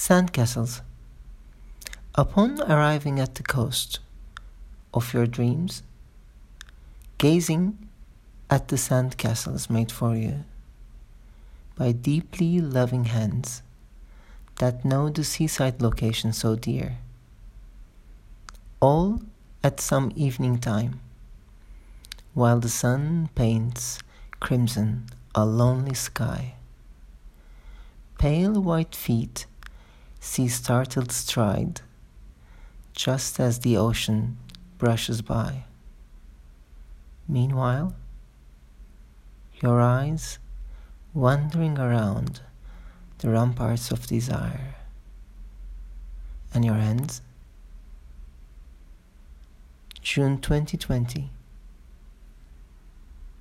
Sandcastles. Upon arriving at the coast of your dreams, gazing at the sandcastles made for you by deeply loving hands that know the seaside location so dear, all at some evening time, while the sun paints crimson a lonely sky. Pale white feet see startled stride, just as the ocean brushes by. Meanwhile, your eyes wandering around the ramparts of desire, and your hands. June 2020